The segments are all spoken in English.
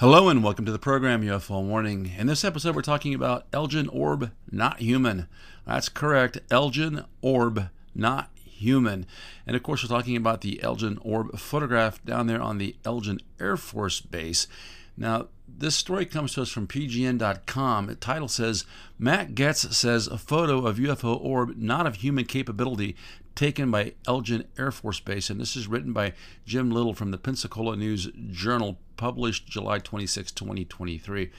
Hello and welcome to the program UFO Warning. In this episode, we're talking about Elgin Orb, not human. That's correct, Elgin Orb, not human. And of course, we're talking about the Elgin Orb photograph down there on the Elgin Air Force Base. Now, this story comes to us from PNJ.com. The title says Matt Gaetz says a photo of UFO orb not of human capability taken by Elgin Air Force Base. And this is written by Jim Little from the Pensacola News Journal, published July 26, 2023.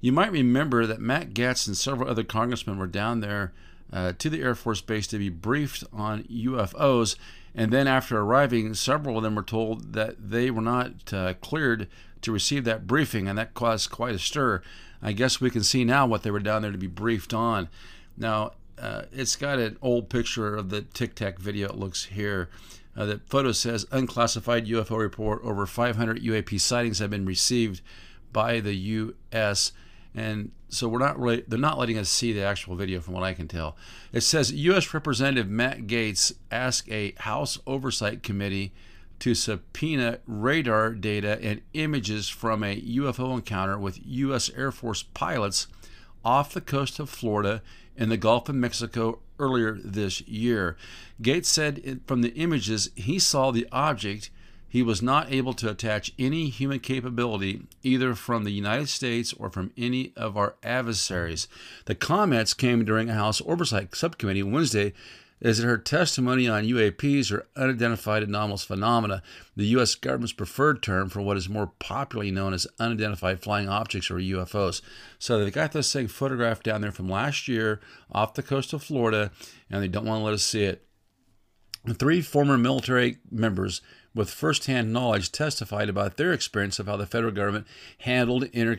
You might remember that Matt Gaetz and several other congressmen were down there uh, to the Air Force Base to be briefed on UFOs. And then after arriving, several of them were told that they were not uh, cleared to receive that briefing, and that caused quite a stir. I guess we can see now what they were down there to be briefed on. Now, uh, it's got an old picture of the Tic Tac video. It looks here. Uh, the photo says unclassified UFO report. Over 500 UAP sightings have been received by the U.S. And so we're not really, they're not letting us see the actual video from what I can tell. It says U.S. Representative Matt Gaetz asked a House Oversight Committee to subpoena radar data and images from a UFO encounter with U.S. Air Force pilots off the coast of Florida in the Gulf of Mexico earlier this year. Gaetz said from the images he saw the object, he was not able to attach any human capability either from the United States or from any of our adversaries. The comments came during a House Oversight Subcommittee Wednesday is that her testimony on UAPs or unidentified anomalous phenomena, the U.S. government's preferred term for what is more popularly known as unidentified flying objects or UFOs. So they got this thing photographed down there from last year off the coast of Florida, and they don't want to let us see it. Three former military members with firsthand knowledge testified about their experience of how the federal government handled inter-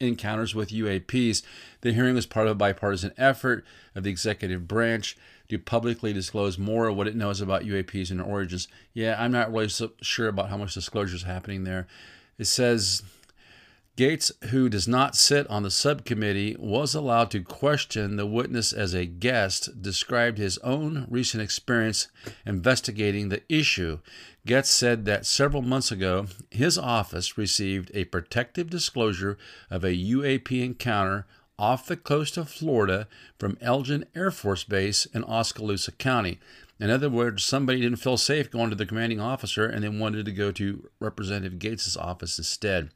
encounters with UAPs. The hearing was part of a bipartisan effort of the executive branch to publicly disclose more of what it knows about UAPs and their origins. Yeah, I'm not really so sure about how much disclosure is happening there. It says Gaetz, who does not sit on the subcommittee, was allowed to question the witness as a guest, described his own recent experience investigating the issue. Gaetz said that several months ago, his office received a protective disclosure of a UAP encounter off the coast of Florida from Elgin Air Force Base in Okaloosa County. In other words, somebody didn't feel safe going to the commanding officer and they wanted to go to Representative Gaetz' office instead.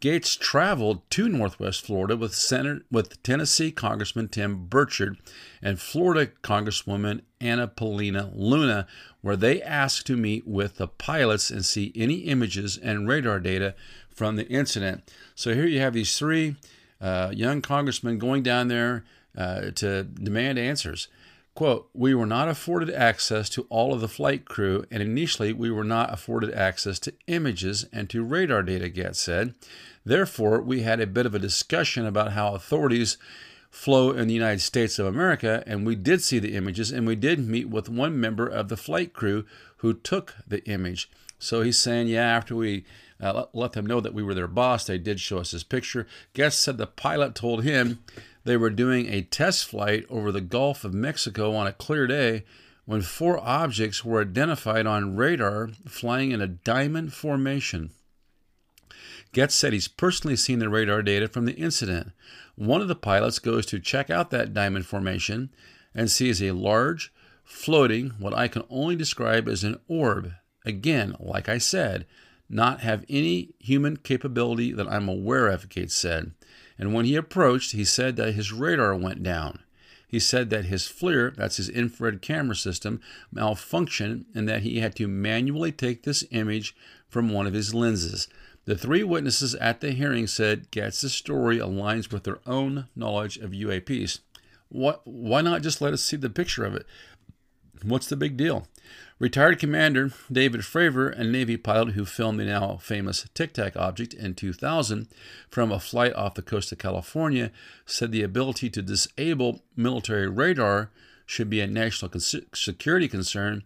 Gaetz traveled to Northwest Florida with, Senator, with Tennessee Congressman Tim Burchett and Florida Congresswoman Anna Paulina Luna, where they asked to meet with the pilots and see any images and radar data from the incident. So here you have these three uh, young congressmen going down there uh, to demand answers. Quote, we were not afforded access to all of the flight crew, and initially we were not afforded access to images and to radar data, Gaetz said. Therefore, we had a bit of a discussion about how authorities flow in the United States of America, and we did see the images, and we did meet with one member of the flight crew who took the image. So he's saying, yeah, after we uh, let, let them know that we were their boss. They did show us his picture. Gaetz said the pilot told him they were doing a test flight over the Gulf of Mexico on a clear day when four objects were identified on radar flying in a diamond formation. Gaetz said he's personally seen the radar data from the incident. One of the pilots goes to check out that diamond formation and sees a large, floating, what I can only describe as an orb. Again, like I said, not have any human capability that I'm aware of, Gaetz said. And when he approached, he said that his radar went down. He said that his FLIR, that's his infrared camera system, malfunctioned and that he had to manually take this image from one of his lenses. The three witnesses at the hearing said Gaetz's story aligns with their own knowledge of UAPs. What, why not just let us see the picture of it? What's the big deal? Retired Commander David Fravor, a Navy pilot who filmed the now famous Tic Tac object in 2000 from a flight off the coast of California, said the ability to disable military radar should be a national security concern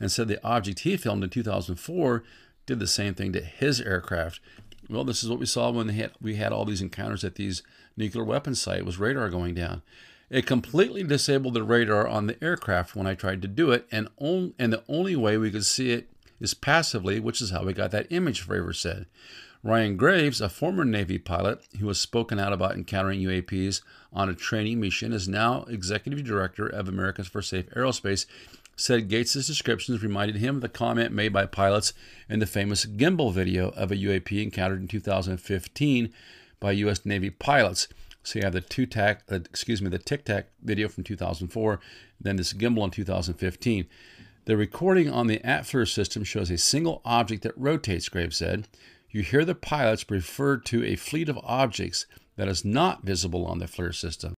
and said the object he filmed in 2004 did the same thing to his aircraft. Well, this is what we saw when had, we had all these encounters at these nuclear weapons sites was radar going down. It completely disabled the radar on the aircraft when I tried to do it, and, on, and the only way we could see it is passively, which is how we got that image, Fravor said. Ryan Graves, a former Navy pilot who has spoken out about encountering UAPs on a training mission, is now executive director of Americans for Safe Aerospace said Gaetz's descriptions reminded him of the comment made by pilots in the famous gimbal video of a UAP encountered in 2015 by U.S. Navy pilots. So you have the two tac, uh, excuse me, the Tic Tac video from 2004, then this gimbal in 2015. The recording on the ATFLIR system shows a single object that rotates, Graves said. You hear the pilots refer to a fleet of objects that is not visible on the FLIR system.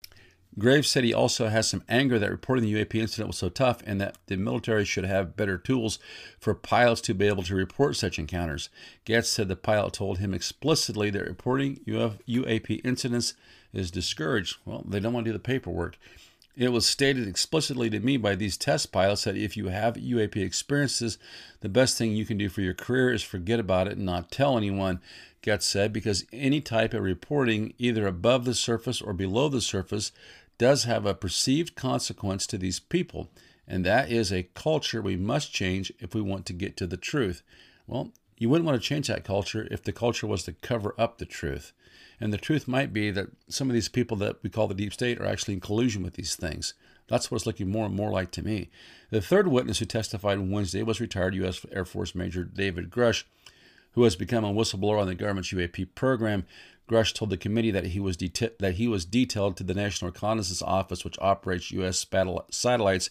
Graves said he also has some anger that reporting the UAP incident was so tough and that the military should have better tools for pilots to be able to report such encounters. Gaetz said the pilot told him explicitly that reporting UAP incidents is discouraged. Well, they don't want to do the paperwork. It was stated explicitly to me by these test pilots that if you have UAP experiences, the best thing you can do for your career is forget about it and not tell anyone, Gaetz said, because any type of reporting, either above the surface or below the surface, does have a perceived consequence to these people, and that is a culture we must change if we want to get to the truth. Well, you wouldn't want to change that culture if the culture was to cover up the truth. And the truth might be that some of these people that we call the deep state are actually in collusion with these things. That's what it's looking more and more like to me. The third witness who testified Wednesday was retired U.S. Air Force Major David Grusch, who has become a whistleblower on the government's UAP program. Grusch told the committee that he was deta- that he was detailed to the National Reconnaissance Office, which operates U.S. satellites.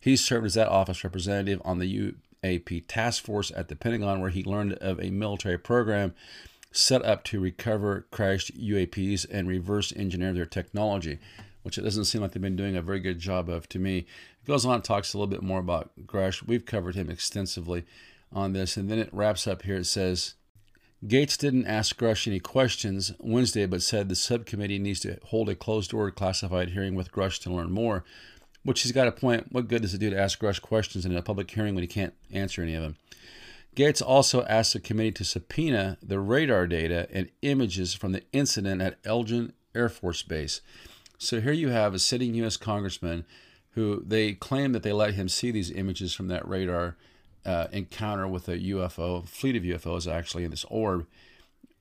He served as that office representative on the UAP task force at the Pentagon, where he learned of a military program set up to recover crashed UAPs and reverse engineer their technology, which it doesn't seem like they've been doing a very good job of to me. It goes on and talks a little bit more about Grusch. We've covered him extensively on this, and then it wraps up here. It says Gaetz didn't ask Grusch any questions Wednesday, but said the subcommittee needs to hold a closed door classified hearing with Grusch to learn more. Which he's got a point. What good does it do to ask Grusch questions in a public hearing when he can't answer any of them? Gaetz also asked the committee to subpoena the radar data and images from the incident at Elgin Air Force Base. So here you have a sitting U.S. congressman who they claim that they let him see these images from that radar uh, encounter with a UFO, fleet of UFOs actually in this orb,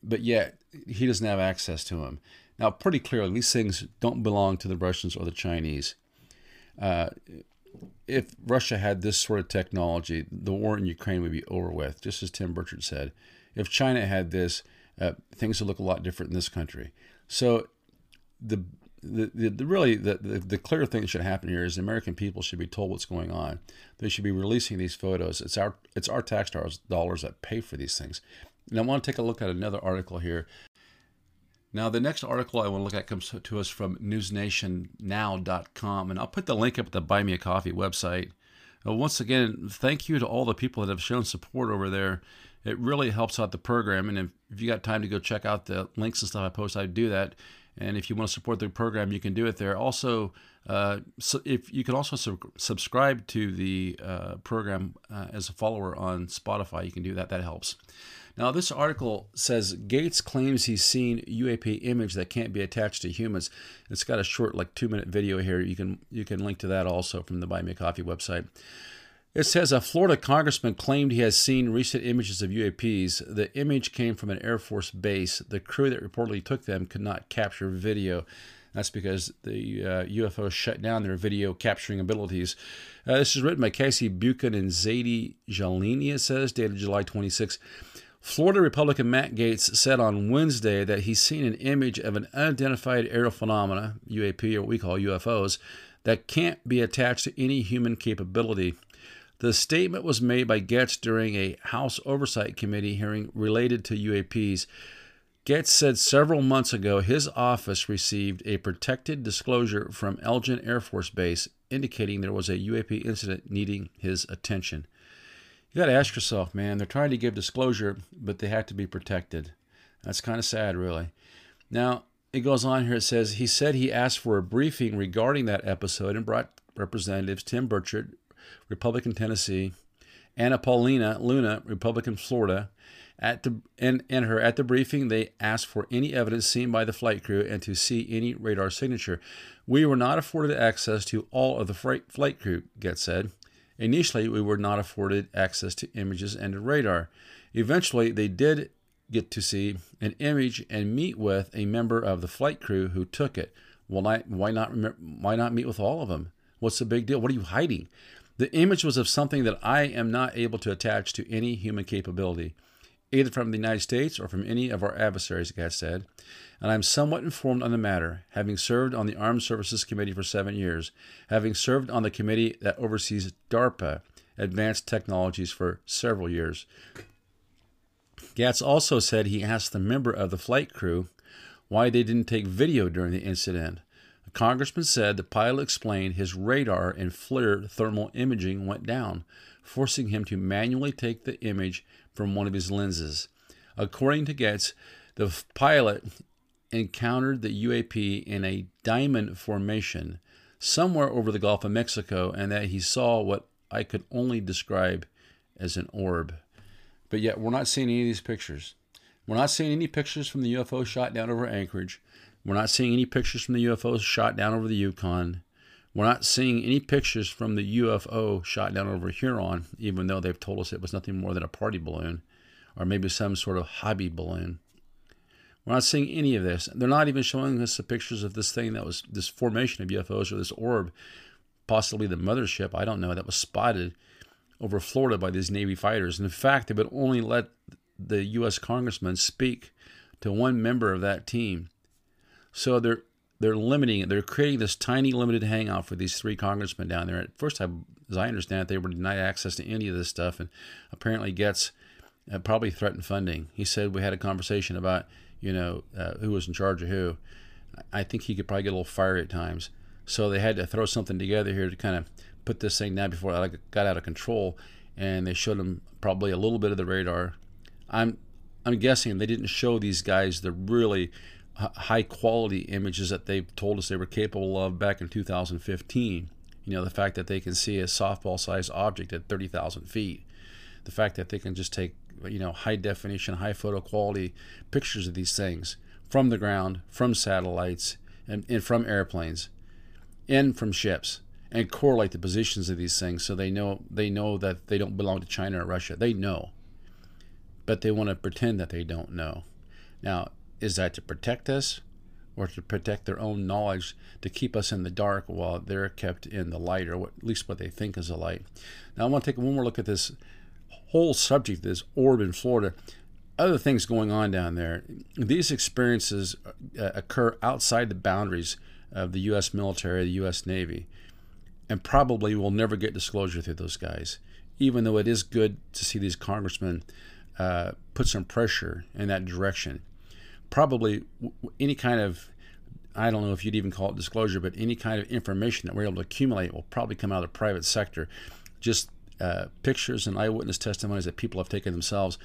but yet he doesn't have access to them. Now, pretty clearly, these things don't belong to the Russians or the Chinese. Uh, if Russia had this sort of technology, the war in Ukraine would be over with, just as Tim Burchett said. If China had this, uh, things would look a lot different in this country. So, the the, the, really the, the, the clear thing that should happen here is the American people should be told what's going on. They should be releasing these photos. It's our it's our tax dollars that pay for these things. And I want to take a look at another article here. Now, the next article I want to look at comes to us from newsnationnow.com, and I'll put the link up at the Buy Me a Coffee website. Uh, once again, thank you to all the people that have shown support over there. It really helps out the program, and if, if you got time to go check out the links and stuff I post, I do that. And if you want to support the program, you can do it there. Also, uh, so if you can also sub- subscribe to the uh, program uh, as a follower on Spotify, you can do that. That helps. Now, this article says Gaetz claims he's seen UAP image that can't be attached to humans. It's got a short, like two minute video here. You can you can link to that also from the Buy Me a Coffee website. It says a Florida congressman claimed he has seen recent images of UAPs. The image came from an Air Force base. The crew that reportedly took them could not capture video. That's because the uh, UFO shut down their video capturing abilities. Uh, this is written by Casey Buchan and Zadie Jalini, it says, dated July 26. Florida Republican Matt Gaetz said on Wednesday that he's seen an image of an unidentified aerial phenomena, UAP or what we call UFOs, that can't be attached to any human capability. The statement was made by Gaetz during a House Oversight Committee hearing related to UAPs. Gaetz said several months ago his office received a protected disclosure from Elgin Air Force Base indicating there was a UAP incident needing his attention. You got to ask yourself, man, they're trying to give disclosure, but they have to be protected. That's kind of sad, really. Now, it goes on here. It says he said he asked for a briefing regarding that episode and brought representatives Tim Burchett, Republican Tennessee, Anna Paulina Luna, Republican Florida, at the and, and her at the briefing, they asked for any evidence seen by the flight crew and to see any radar signature. We were not afforded access to all of the flight, flight crew, Gaetz said. Initially, we were not afforded access to images and to radar. Eventually, they did get to see an image and meet with a member of the flight crew who took it. Well, why not? Why not meet with all of them? What's the big deal? What are you hiding? The image was of something that I am not able to attach to any human capability either from the United States or from any of our adversaries, Gaetz said, and I am somewhat informed on the matter, having served on the Armed Services Committee for seven years, having served on the committee that oversees DARPA advanced technologies for several years. Gaetz also said he asked the member of the flight crew why they didn't take video during the incident. Congressman said the pilot explained his radar and FLIR thermal imaging went down, forcing him to manually take the image from one of his lenses. According to Gaetz, the pilot encountered the UAP in a diamond formation somewhere over the Gulf of Mexico and that he saw what I could only describe as an orb. But yet, we're not seeing any of these pictures. We're not seeing any pictures from the UFO shot down over Anchorage. We're not seeing any pictures from the UFO shot down over the Yukon. We're not seeing any pictures from the UFO shot down over Huron, even though they've told us it was nothing more than a party balloon or maybe some sort of hobby balloon. We're not seeing any of this. They're not even showing us the pictures of this thing that was this formation of UFOs or this orb, possibly the mothership, I don't know, that was spotted over Florida by these Navy fighters. And in fact, they would only let the U.S. congressman speak to one member of that team. So they're they're limiting it. They're creating this tiny limited hangout for these three congressmen down there. At first, I, as I understand it, they were denied access to any of this stuff, and apparently Gaetz uh, probably threatened funding. He said we had a conversation about you know uh, who was in charge of who. I think he could probably get a little fiery at times. So they had to throw something together here to kind of put this thing down before it got out of control. And they showed him probably a little bit of the radar. I'm I'm guessing they didn't show these guys the really high quality images that they've told us they were capable of back in 2015. You know, the fact that they can see a softball sized object at 30,000 feet, the fact that they can just take, you know, high definition, high photo quality pictures of these things from the ground, from satellites, and, and from airplanes, and from ships, and correlate the positions of these things so they know they know that they don't belong to China or Russia. They know. But they want to pretend that they don't know. Now, is that to protect us or to protect their own knowledge to keep us in the dark while they're kept in the light or at least what they think is a light. Now i want to take one more look at this whole subject this orb in florida. Other things going on down there. These experiences uh, occur outside the boundaries of the u.s military the u.s navy and probably will never get disclosure through those guys even though it is good to see these congressmen uh, put some pressure in that direction probably any kind of I don't know if you'd even call it disclosure, but any kind of information that we're able to accumulate will probably come out of the private sector. Just uh, pictures and eyewitness testimonies that people have taken themselves.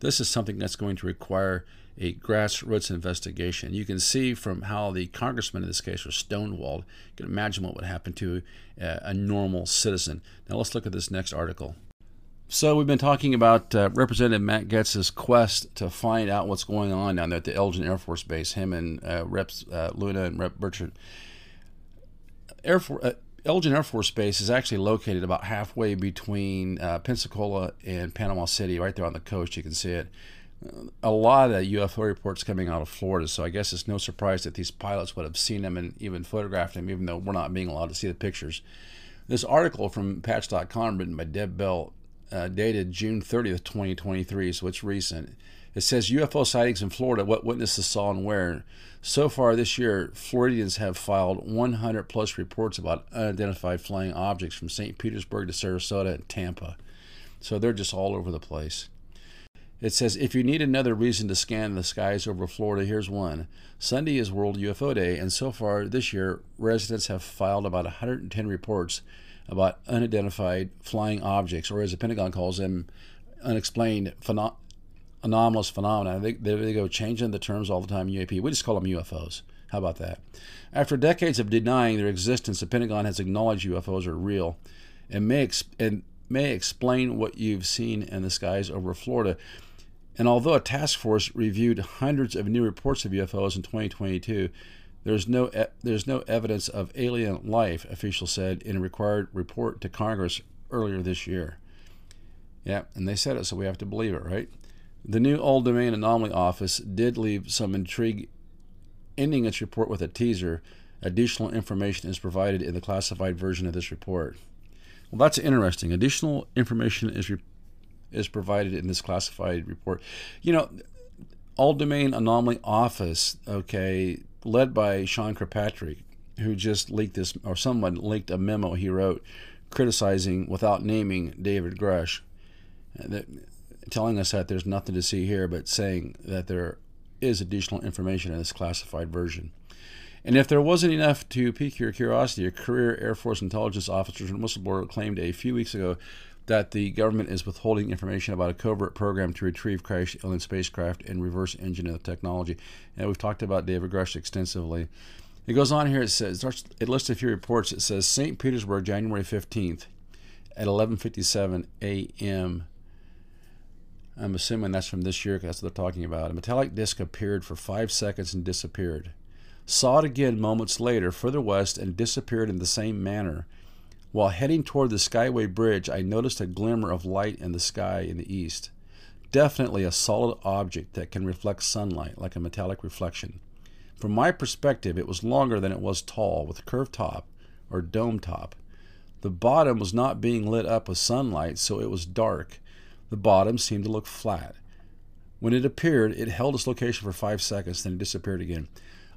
This is something that's going to require a grassroots investigation. You can see from how the congressman in this case was stonewalled. You can imagine what would happen to uh, a normal citizen. Now let's look at this next article. So we've been talking about uh, Representative Matt Gaetz's quest to find out what's going on down there at the Elgin Air Force Base. Him and uh, Reps uh, Luna and Rep Burchett. Air For- uh, Eglin Air Force Base is actually located about halfway between uh, Pensacola and Panama City, right there on the coast. You can see it. A lot of UFO reports coming out of Florida, so I guess it's no surprise that these pilots would have seen them and even photographed them, even though we're not being allowed to see the pictures. This article from Patch.com, written by Deb Bell, uh, dated June 30th, 2023, so it's recent. It says UFO sightings in Florida, what witnesses saw and where. So far this year, Floridians have filed 100 plus reports about unidentified flying objects from St. Petersburg to Sarasota and Tampa. So they're just all over the place. It says if you need another reason to scan the skies over Florida, here's one. Sunday is World UFO Day, and so far this year, residents have filed about 110 reports about unidentified flying objects, or as the Pentagon calls them, unexplained phenom- anomalous phenomena. They, they, go changing the terms all the time. UAP. We just call them UFOs. How about that? After decades of denying their existence, the Pentagon has acknowledged UFOs are real, and may and may explain what you've seen in the skies over Florida. And although a task force reviewed hundreds of new reports of UFOs in 2022, there's no e- there's no evidence of alien life, officials said in a required report to Congress earlier this year. Yeah, and they said it, so we have to believe it, right? The new All Domain Anomaly Office did leave some intrigue, ending its report with a teaser. Additional information is provided in the classified version of this report. Well, that's interesting. Additional information is re- is provided in this classified report. You know, All Domain Anomaly Office, okay, led by Sean Kirkpatrick, who just leaked this, or someone leaked a memo he wrote criticizing, without naming, David Grusch, uh, that, telling us that there's nothing to see here, but saying that there is additional information in this classified version. And if there wasn't enough to pique your curiosity, a career Air Force intelligence officer and whistleblower claimed a few weeks ago that the government is withholding information about a covert program to retrieve crashed alien spacecraft and reverse engineer the technology. And we've talked about David Grusch extensively. It goes on here. It says it lists a few reports. It says St. Petersburg, January 15th, at 11:57 a.m. I'm assuming that's from this year because that's what they're talking about. A metallic disc appeared for five seconds and disappeared. Saw it again moments later, further west, and disappeared in the same manner. While heading toward the Skyway Bridge, I noticed a glimmer of light in the sky in the east. Definitely a solid object that can reflect sunlight like a metallic reflection. From my perspective, it was longer than it was tall, with a curved top or dome top. The bottom was not being lit up with sunlight, so it was dark. The bottom seemed to look flat. When it appeared, it held its location for five seconds, then it disappeared again.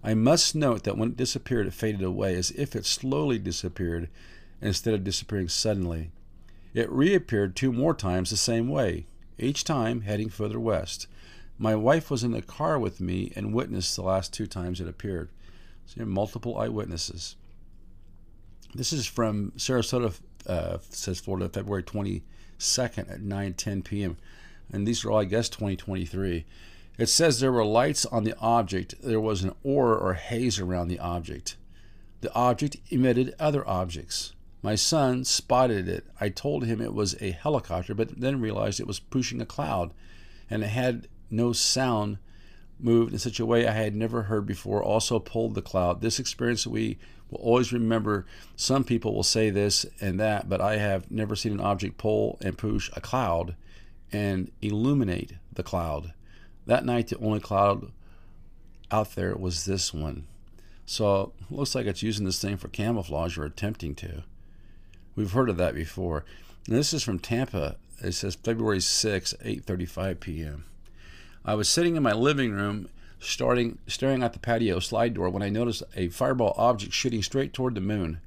I must note that when it disappeared, it faded away as if it slowly disappeared instead of disappearing suddenly. It reappeared two more times the same way, each time heading further west. My wife was in the car with me and witnessed the last two times it appeared. So you have multiple eyewitnesses. This is from Sarasota, uh, says Florida, February 22nd at 9:10 p.m. And these are all, I guess, 2023. It says there were lights on the object. There was an aura or haze around the object. The object emitted other objects. My son spotted it. I told him it was a helicopter, but then realized it was pushing a cloud, and it had no sound moved in such a way I had never heard before. Also pulled the cloud. This experience we will always remember. Some people will say this and that, but I have never seen an object pull and push a cloud and illuminate the cloud. That night, the only cloud out there was this one. So looks like it's using this thing for camouflage or attempting to. We've heard of that before. And this is from Tampa. It says February 6, 8:35 p.m. I was sitting in my living room, starting staring at the patio slide door when I noticed a fireball object shooting straight toward the moon.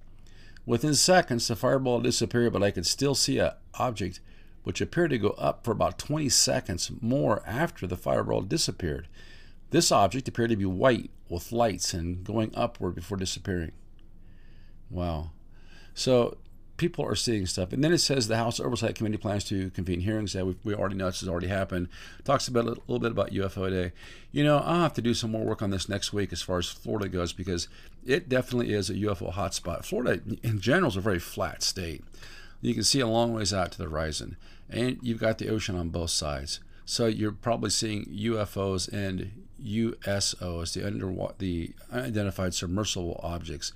Within seconds, the fireball disappeared, but I could still see an object which appeared to go up for about 20 seconds more after the fireball disappeared. This object appeared to be white with lights and going upward before disappearing. Wow. So people are seeing stuff. And then it says the House Oversight Committee plans to convene hearings. That we, already know this has already happened. Talks about a little bit about UFO Day. You know, I'll have to do some more work on this next week as far as Florida goes because it definitely is a UFO hotspot. Florida, in general, is a very flat state. You can see a long ways out to the horizon, and you've got the ocean on both sides. So you're probably seeing UFOs and USOs, the under the unidentified submersible objects.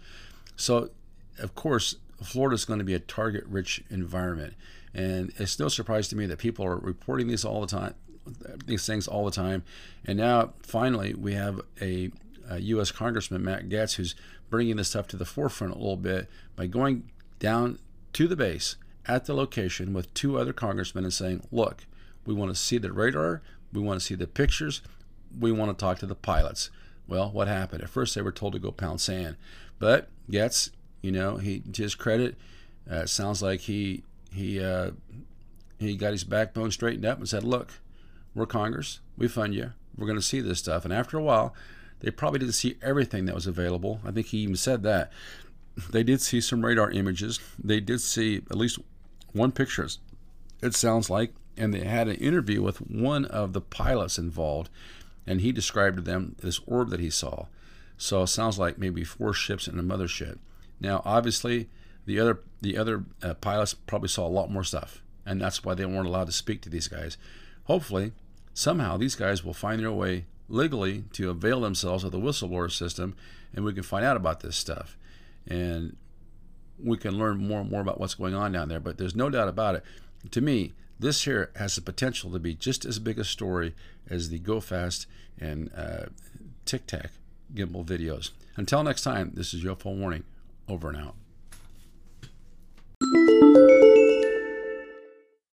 So, of course, Florida is going to be a target rich environment. And it's no surprise to me that people are reporting these all the time, these things all the time. And now, finally, we have a, a U.S. Congressman, Matt Gaetz, who's bringing this stuff to the forefront a little bit by going down to the base at the location with two other congressmen and saying, look, we want to see the radar, we want to see the pictures, we want to talk to the pilots. Well, what happened? At first, they were told to go pound sand, but Gaetz you know, he to his credit, uh, sounds like he he uh, he got his backbone straightened up and said, "Look, we're Congress. We fund you. We're going to see this stuff. And after a while, they probably didn't see everything that was available. I think he even said that. They did see some radar images. They did see at least one picture, it sounds like. And they had an interview with one of the pilots involved. And he described to them this orb that he saw. So it sounds like maybe four ships and a mothership. Now, obviously, the other the other uh, pilots probably saw a lot more stuff, and that's why they weren't allowed to speak to these guys. Hopefully, somehow these guys will find their way legally to avail themselves of the whistleblower system, and we can find out about this stuff, and we can learn more and more about what's going on down there. But there's no doubt about it. To me, this here has the potential to be just as big a story as the Go Fast and uh, Tic Tac gimbal videos. Until next time, this is UFO Warning. Over and out.